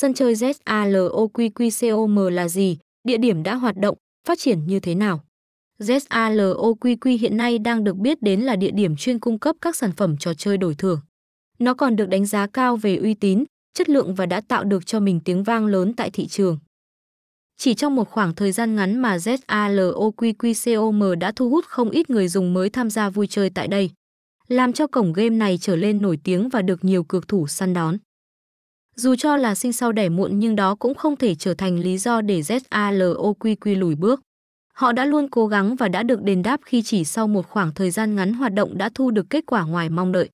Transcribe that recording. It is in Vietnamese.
Sân chơi ZALOQQCOM là gì? Địa điểm đã hoạt động, phát triển như thế nào? ZALOQQ hiện nay đang được biết đến là địa điểm chuyên cung cấp các sản phẩm trò chơi đổi thưởng. Nó còn được đánh giá cao về uy tín, chất lượng và đã tạo được cho mình tiếng vang lớn tại thị trường. Chỉ trong một khoảng thời gian ngắn mà ZALOQQCOM đã thu hút không ít người dùng mới tham gia vui chơi tại đây, làm cho cổng game này trở lên nổi tiếng và được nhiều cược thủ săn đón. Dù cho là sinh sau đẻ muộn nhưng đó cũng không thể trở thành lý do để ZALOQQ lùi bước. Họ đã luôn cố gắng và đã được đền đáp khi chỉ sau một khoảng thời gian ngắn hoạt động đã thu được kết quả ngoài mong đợi.